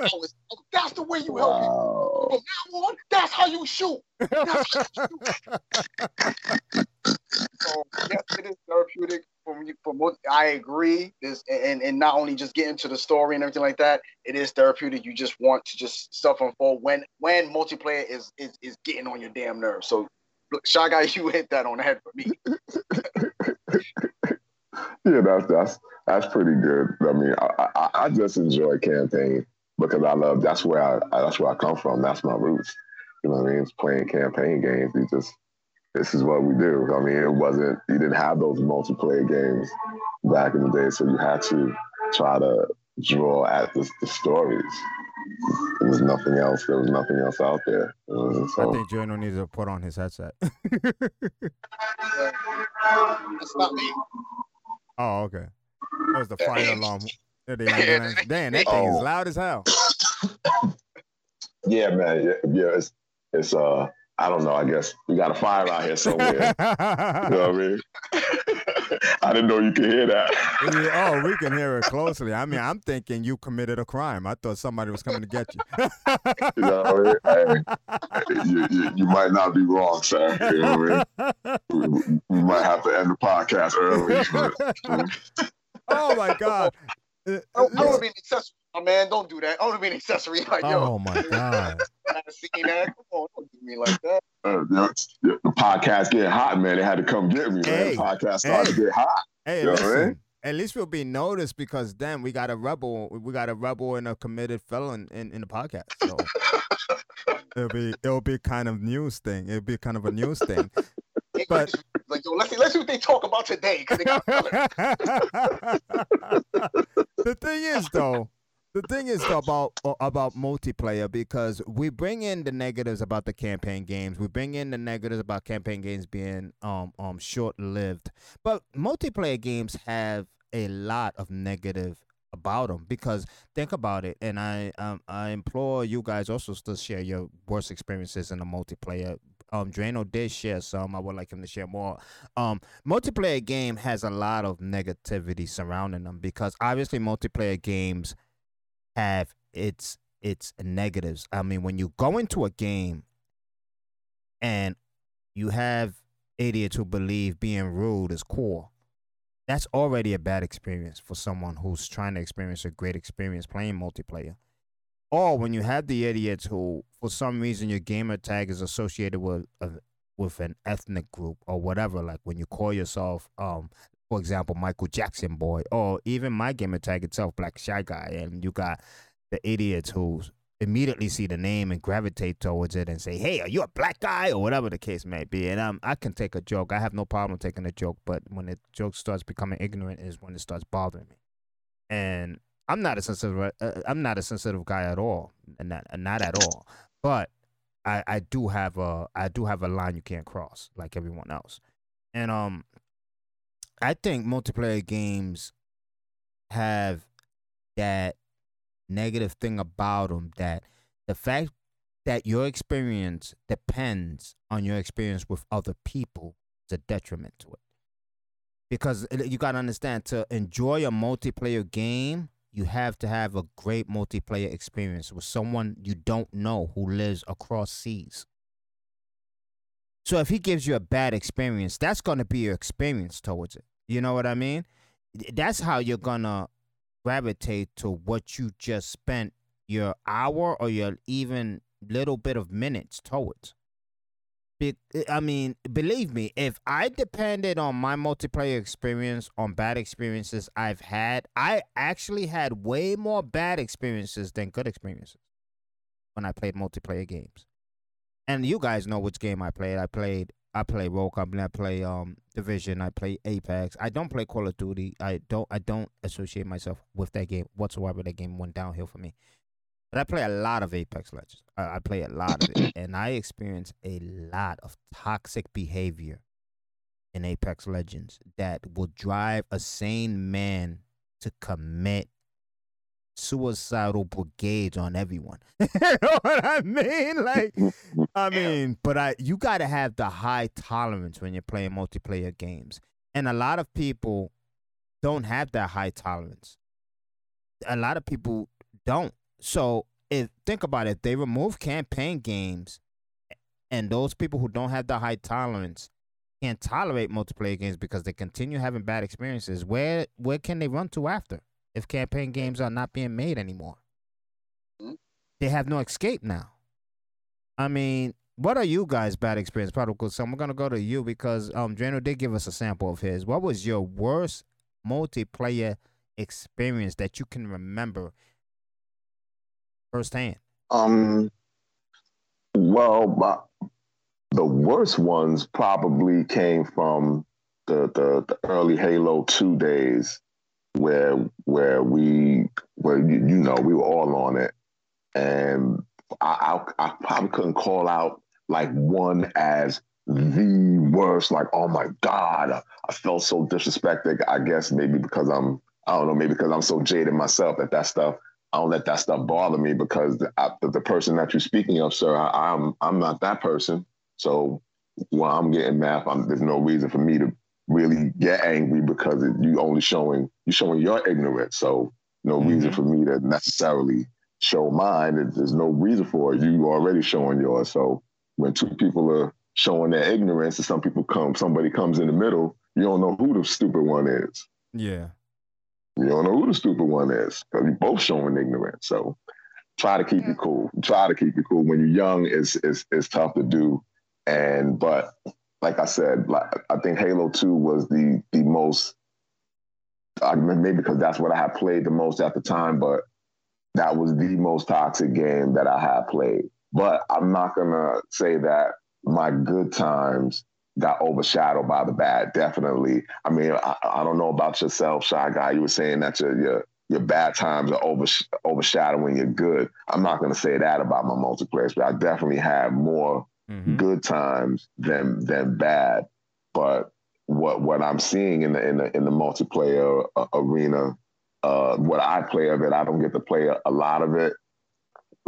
people. That's the way you help wow. people. From now on, that's how you shoot. That's how you shoot. so yes, it is therapeutic me. For most, I agree. This and and not only just getting to the story and everything like that. It is therapeutic. You just want to just stuff unfold when when multiplayer is is is getting on your damn nerves. So Shy Guy, you hit that on the head for me. yeah, that's that's that's pretty good. I mean, I, I, I just enjoy campaign because I love that's where I that's where I come from. That's my roots. You know what I mean? It's playing campaign games. We just this is what we do. I mean, it wasn't you didn't have those multiplayer games back in the day, so you had to try to draw at the, the stories. There was nothing else. There was nothing else out there. Uh, so. I think Drano needs to put on his headset. It's not me. Oh, okay. That was the fire alarm. Damn, that thing oh. is loud as hell. yeah, man. Yeah, yeah it's it's uh I don't know. I guess we got a fire out here somewhere. you know what I mean? I didn't know you could hear that. oh, we can hear it closely. I mean, I'm thinking you committed a crime. I thought somebody was coming to get you. you know, hey, you, you, you, might not be wrong, sir. You know I mean? we, we, might have to end the podcast early. But, oh my God! I, I want be an accessory Oh, man, don't do that. I want to be an accessory. Like, yo. Oh my god. seen that. Come on, don't do me like that. Uh, the, the, podcast get hot, man. They had to come get me, hey, man. The podcast started hey. to get hot. Hey, you listen. I mean? At least we'll be noticed because then we got a rebel. We got a rebel and a committed felon in, in the podcast. So it'll be it'll be kind of news thing. It'll be kind of a news thing. But like, yo, let's see, let's see what they talk about today. the thing is, though, the thing is about uh, about multiplayer because we bring in the negatives about the campaign games. We bring in the negatives about campaign games being um um short lived. But multiplayer games have a lot of negative about them because think about it and I um I implore you guys also to share your worst experiences in a multiplayer um Drano did share some. I would like him to share more. Um multiplayer game has a lot of negativity surrounding them because obviously multiplayer games have its its negatives. I mean, when you go into a game and you have idiots who believe being rude is cool, that's already a bad experience for someone who's trying to experience a great experience playing multiplayer. Or when you have the idiots who, for some reason, your gamer tag is associated with with an ethnic group or whatever. Like when you call yourself um, for example, Michael Jackson boy, or even my gamer tag itself, Black Shy Guy, and you got the idiots who immediately see the name and gravitate towards it and say, "Hey, are you a black guy?" or whatever the case may be. And um, I can take a joke. I have no problem taking a joke, but when the joke starts becoming ignorant, is when it starts bothering me. And I'm not a sensitive. Uh, uh I'm not a sensitive guy at all, and not not at all. But I I do have a I do have a line you can't cross, like everyone else. And um, I think multiplayer games have that negative thing about them that the fact that your experience depends on your experience with other people is a detriment to it. Because you got to understand to enjoy a multiplayer game, you have to have a great multiplayer experience with someone you don't know who lives across seas. So if he gives you a bad experience, that's going to be your experience towards it. You know what I mean? That's how you're going to gravitate to what you just spent your hour or your even little bit of minutes towards. I mean, believe me, if I depended on my multiplayer experience on bad experiences I've had, I actually had way more bad experiences than good experiences when I played multiplayer games and you guys know which game I played. I played I play Rogue Company. I play um Division. I play Apex. I don't play Call of Duty. I don't. I don't associate myself with that game whatsoever. That game went downhill for me. But I play a lot of Apex Legends. I, I play a lot of it, and I experience a lot of toxic behavior in Apex Legends that will drive a sane man to commit suicidal brigades on everyone. you know what I mean? Like, I mean, but I you got to have the high tolerance when you're playing multiplayer games, and a lot of people don't have that high tolerance. A lot of people don't. So, if think about it, if they remove campaign games, and those people who don't have the high tolerance can't tolerate multiplayer games because they continue having bad experiences, where where can they run to after? If campaign games are not being made anymore. Mm-hmm. They have no escape now. I mean, what are you guys' bad experience? Prodigal So I'm gonna go to you because um Drano did give us a sample of his. What was your worst multiplayer experience that you can remember firsthand? Um well the worst ones probably came from the, the, the early Halo 2 days where where we where you, you know we were all on it, and I, I, I probably couldn't call out like one as the worst. Like oh my god, I felt so disrespected. I guess maybe because I'm I don't know maybe because I'm so jaded myself that that stuff I don't let that stuff bother me because the, I, the person that you're speaking of, sir, I, am I'm, I'm not that person. So when I'm getting mad, I'm, there's no reason for me to really get angry because it, you only showing you showing your ignorance. So no mm-hmm. reason for me to necessarily show mine. There's no reason for it. You already showing yours. So when two people are showing their ignorance and some people come, somebody comes in the middle, you don't know who the stupid one is. Yeah. You don't know who the stupid one is because you both showing ignorance. So try to keep it cool. Try to keep it cool. When you're young, it's it's it's tough to do. And but like I said, like I think Halo Two was the the most. I mean, maybe because that's what I had played the most at the time, but that was the most toxic game that I had played. But I'm not gonna say that my good times got overshadowed by the bad. Definitely. I mean, I, I don't know about yourself, shy guy. You were saying that your your your bad times are over, overshadowing your good. I'm not to say that about my multiplayer, but I definitely had more mm-hmm. good times than than bad. But what what I'm seeing in the in the in the multiplayer uh, arena, uh, what I play of it, I don't get to play a, a lot of it.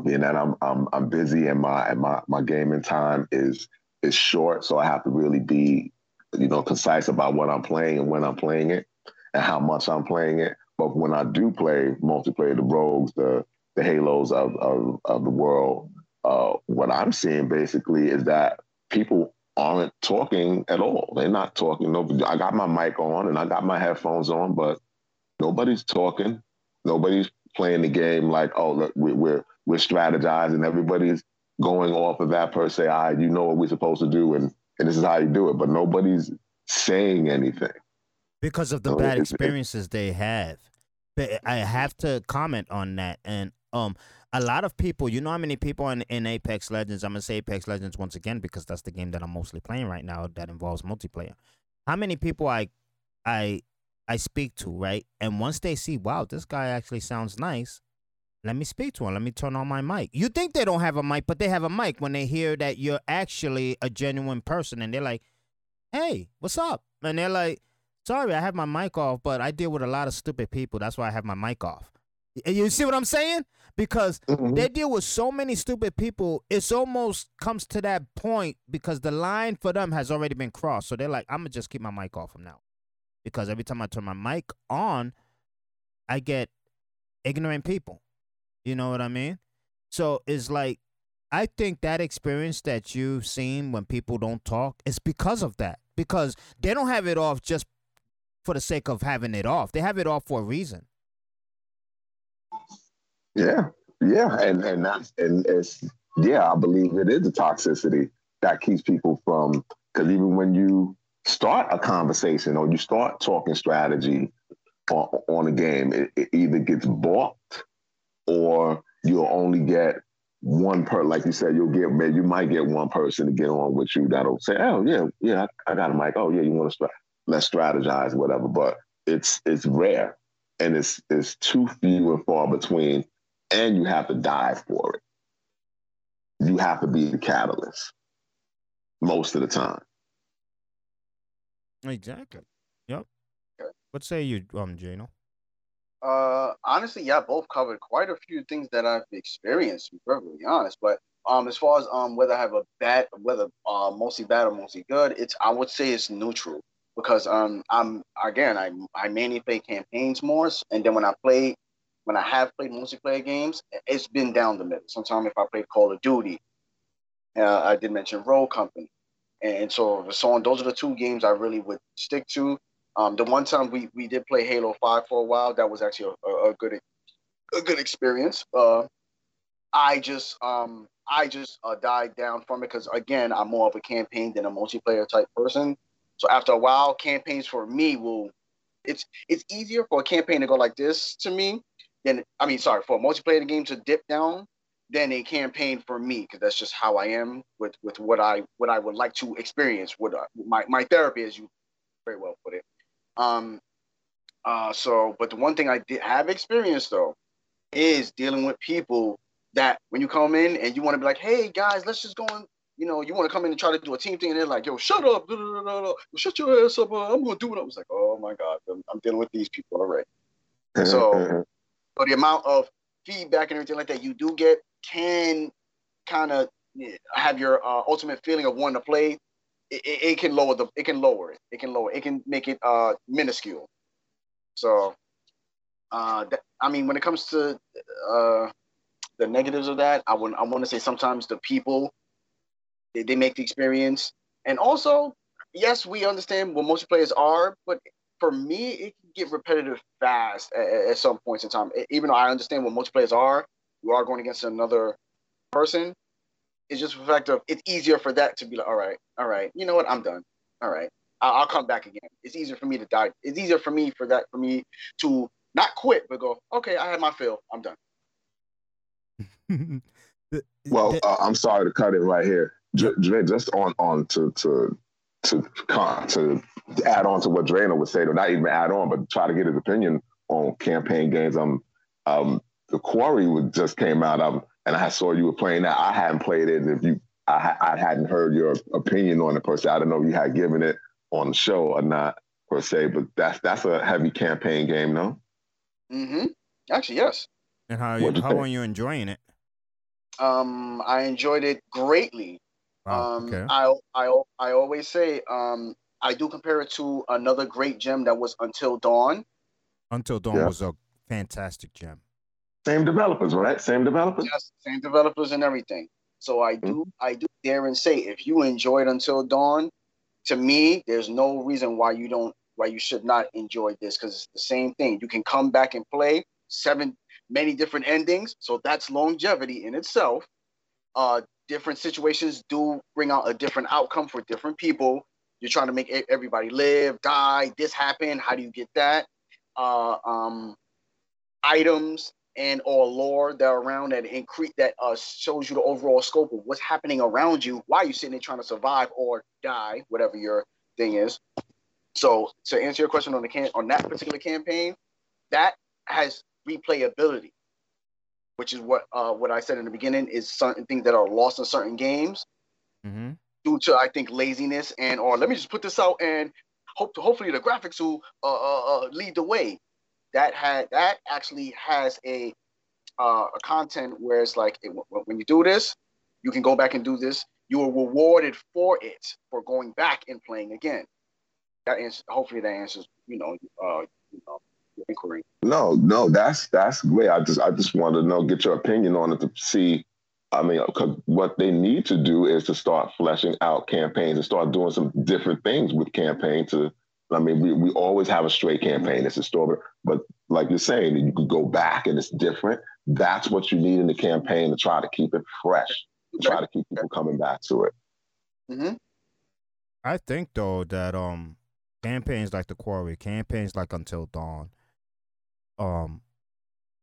Being that I'm I'm I'm busy and my and my my gaming time is is short, so I have to really be, you know, concise about what I'm playing and when I'm playing it and how much I'm playing it. But when I do play multiplayer, the rogues, the the halos of of, of the world, uh, what I'm seeing basically is that people aren't talking at all. They're not talking. Nobody. I got my mic on and I got my headphones on, but nobody's talking. Nobody's playing the game like, oh, look, we're we're strategizing. Everybody's going off of that per se. I, you know what we're supposed to do, and and this is how you do it. But nobody's saying anything because of the so bad experiences they have. But I have to comment on that, and um, a lot of people, you know how many people in, in Apex Legends, I'm gonna say Apex Legends once again because that's the game that I'm mostly playing right now that involves multiplayer. How many people I I I speak to, right? And once they see, wow, this guy actually sounds nice, let me speak to him. Let me turn on my mic. You think they don't have a mic, but they have a mic when they hear that you're actually a genuine person and they're like, hey, what's up? And they're like, sorry, I have my mic off, but I deal with a lot of stupid people. That's why I have my mic off. You see what I'm saying? Because mm-hmm. they deal with so many stupid people, it's almost comes to that point because the line for them has already been crossed. So they're like, I'm gonna just keep my mic off from now. Because every time I turn my mic on, I get ignorant people. You know what I mean? So it's like I think that experience that you've seen when people don't talk is because of that. Because they don't have it off just for the sake of having it off. They have it off for a reason. Yeah, yeah, and and that's and it's yeah, I believe it is the toxicity that keeps people from because even when you start a conversation or you start talking strategy on, on a game, it, it either gets balked or you'll only get one per like you said, you'll get maybe you might get one person to get on with you that'll say, "Oh yeah, yeah, I, I got a mic. Oh yeah, you want to let's strategize, whatever." But it's it's rare, and it's it's too few and far between, and you have to dive for it. You have to be the catalyst most of the time. Exactly. Yep. What say you, um, Drano? Uh, honestly, yeah, both covered quite a few things that I've experienced. To be perfectly honest, but um, as far as um whether I have a bad, whether uh mostly bad or mostly good, it's I would say it's neutral because um I'm again I I mainly play campaigns more, and then when I play when I have played multiplayer games, it's been down the middle. Sometimes if I play Call of Duty, uh, I did mention Rogue Company, and so so on. Those are the two games I really would stick to. Um, the one time we we did play Halo Five for a while, that was actually a, a, a good a good experience. Uh, I just um I just uh, died down from it because again I'm more of a campaign than a multiplayer type person. So after a while, campaigns for me will it's it's easier for a campaign to go like this to me than I mean sorry for a multiplayer game to dip down than a campaign for me because that's just how I am with with what I what I would like to experience. What uh, my my therapy, as you very well put it. Um, uh, so, but the one thing I did have experienced though is dealing with people that when you come in and you want to be like, hey guys, let's just go and you know, you want to come in and try to do a team thing, and they're like, yo, shut up, shut your ass up, uh, I'm gonna do it. I was like, oh my god, I'm, I'm dealing with these people already. so, so the amount of feedback and everything like that you do get can kind of have your uh, ultimate feeling of wanting to play it, it, can lower the it can lower it. It can lower it can make it uh minuscule. So uh th- I mean when it comes to uh the negatives of that, I would I want to say sometimes the people they, they make the experience and also yes we understand what multiplayers are, but for me it get repetitive fast at, at some points in time. Even though I understand what multiplayers are, you are going against another person it's just the fact of it's easier for that to be like, all right, all right, you know what, I'm done. All right, I'll, I'll come back again. It's easier for me to die. It's easier for me for that for me to not quit, but go, okay, I had my fill. I'm done. well, uh, I'm sorry to cut it right here. Just on on to to to to add on to what Drano would say, or not even add on, but try to get his opinion on campaign games. Um, um, the Quarry would just came out. Um, and I saw you were playing that. I hadn't played it. If you, I, I hadn't heard your opinion on it per se. I don't know if you had given it on the show or not per se, but that's that's a heavy campaign game, no? Mm-hmm. Actually, yes. And how you, you how think? are you enjoying it? Um, I enjoyed it greatly. Wow, um, okay. I I I always say um I do compare it to another great gem that was Until Dawn. Until Dawn yeah. was a fantastic gem. Same developers, right? Same developers. Yes, same developers and everything. So I do, mm-hmm. I do dare and say, if you enjoyed Until Dawn, to me, there's no reason why you don't, why you should not enjoy this because it's the same thing. You can come back and play seven, many different endings. So that's longevity in itself. Uh, different situations do bring out a different outcome for different people. You're trying to make everybody live, die. This happened. How do you get that? Uh, um, items and or lore that are around that increase that uh, shows you the overall scope of what's happening around you while you're sitting there trying to survive or die, whatever your thing is. So to answer your question on the can on that particular campaign, that has replayability, which is what uh, what I said in the beginning is certain things that are lost in certain games mm-hmm. due to I think laziness and or let me just put this out and hope to, hopefully the graphics will uh, uh, uh lead the way that had that actually has a uh, a content where it's like it, when you do this, you can go back and do this. You are rewarded for it for going back and playing again. That answers. Hopefully, that answers. You know, uh, you know, inquiry. No, no, that's that's great. I just I just wanted to know, get your opinion on it to see. I mean, what they need to do is to start fleshing out campaigns and start doing some different things with campaign to I mean, we, we always have a straight campaign. It's a story, but like you're saying, you could go back and it's different. That's what you need in the campaign to try to keep it fresh, to try to keep people coming back to it. Mm-hmm. I think though that um campaigns like the Quarry, campaigns like Until Dawn, um,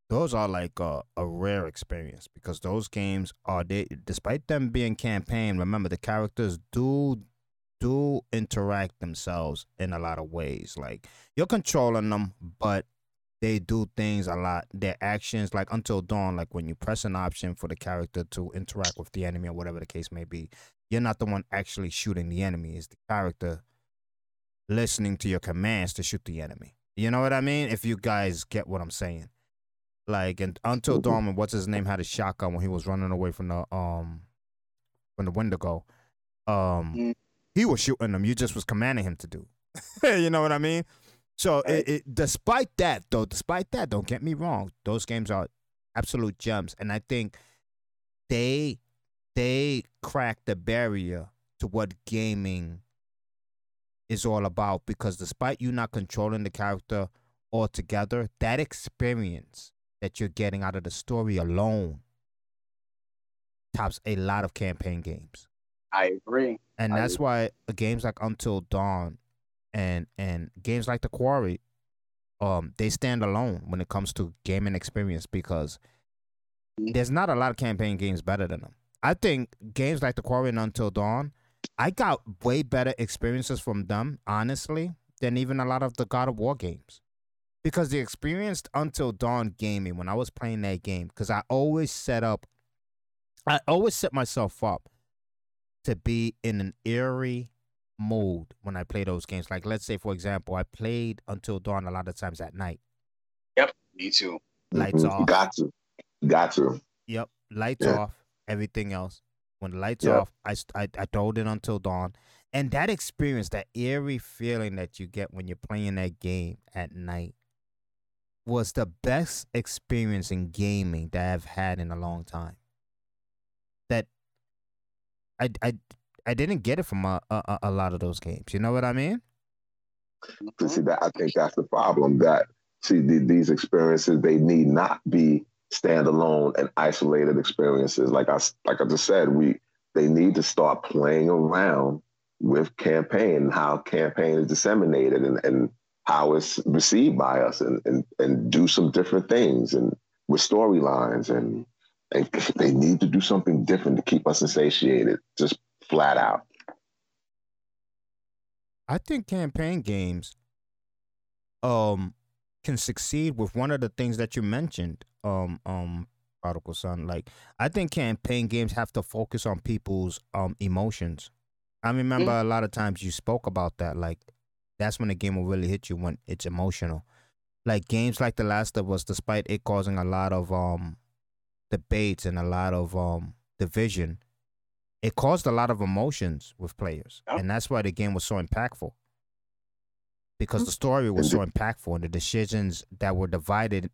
those are like a, a rare experience because those games are they despite them being campaign remember the characters do do interact themselves in a lot of ways. Like you're controlling them but they do things a lot. Their actions like until dawn like when you press an option for the character to interact with the enemy or whatever the case may be you're not the one actually shooting the enemy. It's the character listening to your commands to shoot the enemy you know what i mean if you guys get what i'm saying like and until mm-hmm. What's his name had a shotgun when he was running away from the um from the Wendigo. Um, mm. he was shooting them. You just was commanding him to do. you know what I mean? So it, it, despite that, though, despite that, don't get me wrong, those games are absolute gems, and I think they they crack the barrier to what gaming is all about because despite you not controlling the character altogether, that experience that you're getting out of the story alone tops a lot of campaign games. I agree. And I that's agree. why games like Until Dawn and and games like The Quarry um they stand alone when it comes to gaming experience because mm-hmm. there's not a lot of campaign games better than them. I think games like The Quarry and Until Dawn, I got way better experiences from them, honestly, than even a lot of the God of War games because the experience until dawn gaming when I was playing that game, because I always set up, I always set myself up to be in an eerie mode when I play those games. Like let's say, for example, I played until dawn a lot of times at night. Yep, me too. Lights mm-hmm. off. Got to, got to. Yep, lights yeah. off. Everything else. When the lights yep. off, I, I I told it until dawn, and that experience, that eerie feeling that you get when you're playing that game at night, was the best experience in gaming that I've had in a long time. That I I I didn't get it from a, a, a lot of those games. You know what I mean? See that, I think that's the problem. That see the, these experiences, they need not be standalone and isolated experiences. Like I like I just said, we they need to start playing around with campaign how campaign is disseminated and, and how it's received by us and, and, and do some different things and with storylines and, and they need to do something different to keep us insatiated, just flat out. I think campaign games um can succeed with one of the things that you mentioned, um, um, Prodigal Son. Like I think campaign games have to focus on people's um emotions. I remember mm-hmm. a lot of times you spoke about that, like that's when the game will really hit you when it's emotional. Like games like The Last of Us, despite it causing a lot of um debates and a lot of um division, it caused a lot of emotions with players, and that's why the game was so impactful. Because the story was so impactful, and the decisions that were divided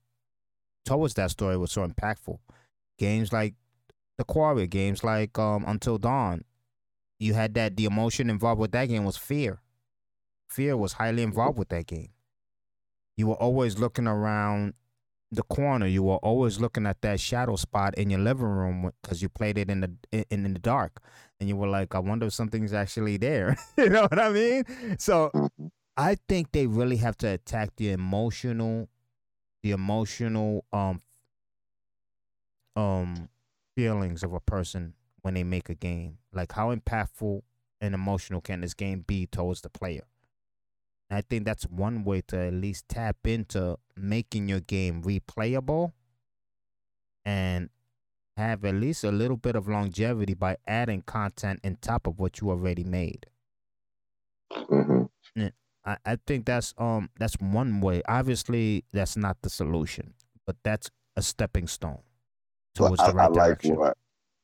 towards that story was so impactful. Games like The Quarry, games like um Until Dawn, you had that the emotion involved with that game was fear fear was highly involved with that game. You were always looking around the corner. You were always looking at that shadow spot in your living room because you played it in the in, in the dark, and you were like, "I wonder if something's actually there." you know what I mean? So, mm-hmm. I think they really have to attack the emotional, the emotional um um feelings of a person when they make a game. Like, how impactful and emotional can this game be towards the player? I think that's one way to at least tap into making your game replayable and have at least a little bit of longevity by adding content on top of what you already made. Mm-hmm. I, I think that's um that's one way. Obviously, that's not the solution, but that's a stepping stone towards well, I, the right I like direction. What,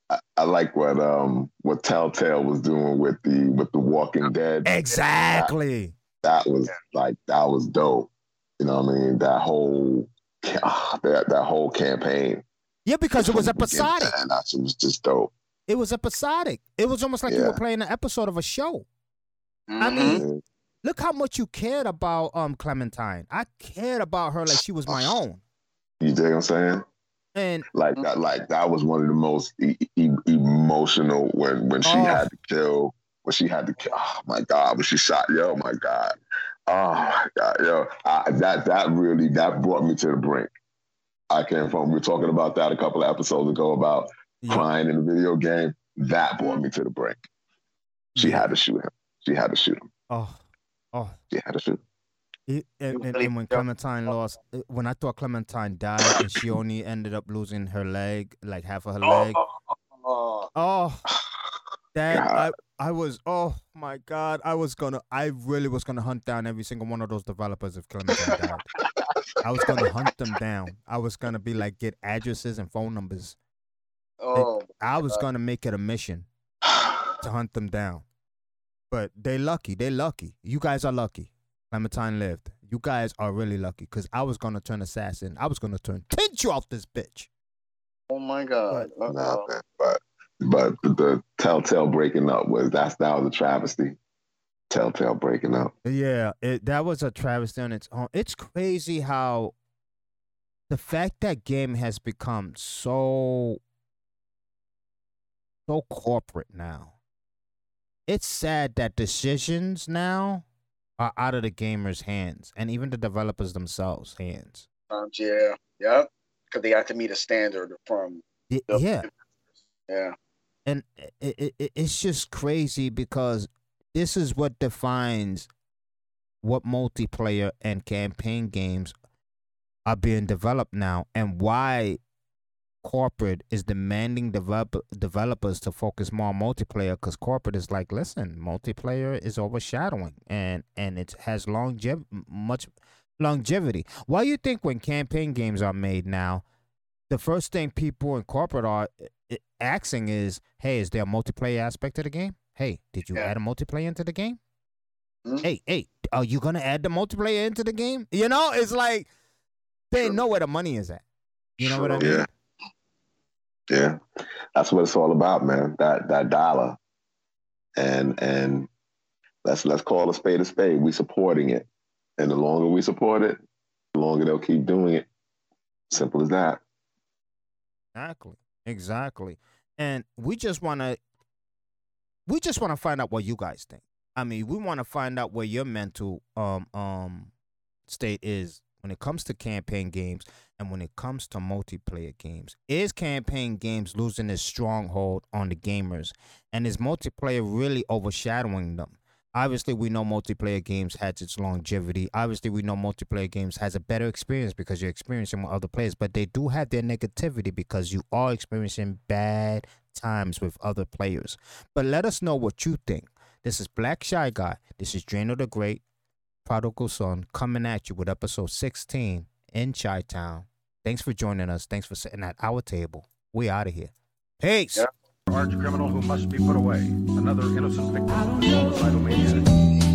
I, I like what um what Telltale was doing with the with the Walking Dead. Exactly that was like that was dope. You know what I mean? That whole that that whole campaign. Yeah, because it was episodic. And that was just dope. It was episodic. It was almost like yeah. you were playing an episode of a show. Mm-hmm. I mean, look how much you cared about um Clementine. I cared about her like she was my own. You dig what I'm saying? And like that, like that was one of the most e- e- emotional when when she oh. had to kill when she had to kill. Oh my God, when she shot, yo, my God. Oh my God, yo, I, that that really that brought me to the brink. I came from. We were talking about that a couple of episodes ago about yeah. crying in a video game. That brought me to the brink. She had to shoot him. She had to shoot him. Oh, oh. Had to shoot. It, and, and, and, when Clementine lost, when I thought Clementine died and she only ended up losing her leg, like half of her leg. Oh, oh that I, I was. Oh my god, I was gonna. I really was gonna hunt down every single one of those developers if Clementine died. I was gonna hunt them down. I was gonna be like get addresses and phone numbers. Oh, I was god. gonna make it a mission to hunt them down. But they lucky. They lucky. You guys are lucky. Clementine lived. You guys are really lucky because I was gonna turn assassin. I was gonna turn pinch you off this bitch. Oh my god! But, nah, man, but but the Telltale breaking up was that's that was a travesty. Telltale breaking up. Yeah, it, that was a travesty on its own. It's crazy how the fact that game has become so so corporate now. It's sad that decisions now are out of the gamers' hands and even the developers themselves' hands. Um, yeah, yeah, because they have to meet a standard from. The, yeah, yeah, and it, it, it's just crazy because this is what defines what multiplayer and campaign games are being developed now, and why corporate is demanding develop, developers to focus more on multiplayer because corporate is like, listen, multiplayer is overshadowing and and it has longev- much longevity. Why you think when campaign games are made now, the first thing people in corporate are asking is, hey, is there a multiplayer aspect to the game? Hey, did you yeah. add a multiplayer into the game? Mm-hmm. Hey, hey, are you gonna add the multiplayer into the game? You know, it's like they sure. know where the money is at. You know sure. what I mean? Yeah. Yeah, that's what it's all about, man. That that dollar, and and let's let's call a spade a spade. We supporting it, and the longer we support it, the longer they'll keep doing it. Simple as that. Exactly, exactly. And we just want to, we just want to find out what you guys think. I mean, we want to find out where your mental um um state is when it comes to campaign games and when it comes to multiplayer games. Is campaign games losing its stronghold on the gamers? And is multiplayer really overshadowing them? Obviously, we know multiplayer games has its longevity. Obviously, we know multiplayer games has a better experience because you're experiencing with other players, but they do have their negativity because you are experiencing bad times with other players. But let us know what you think. This is Black Shy Guy. This is Drano the Great, Prodigal Son, coming at you with episode 16 in Chi Town. Thanks for joining us. Thanks for sitting at our table. We out of here. Peace. Arch criminal who must be put away. Another innocent victim of suicidal maniac.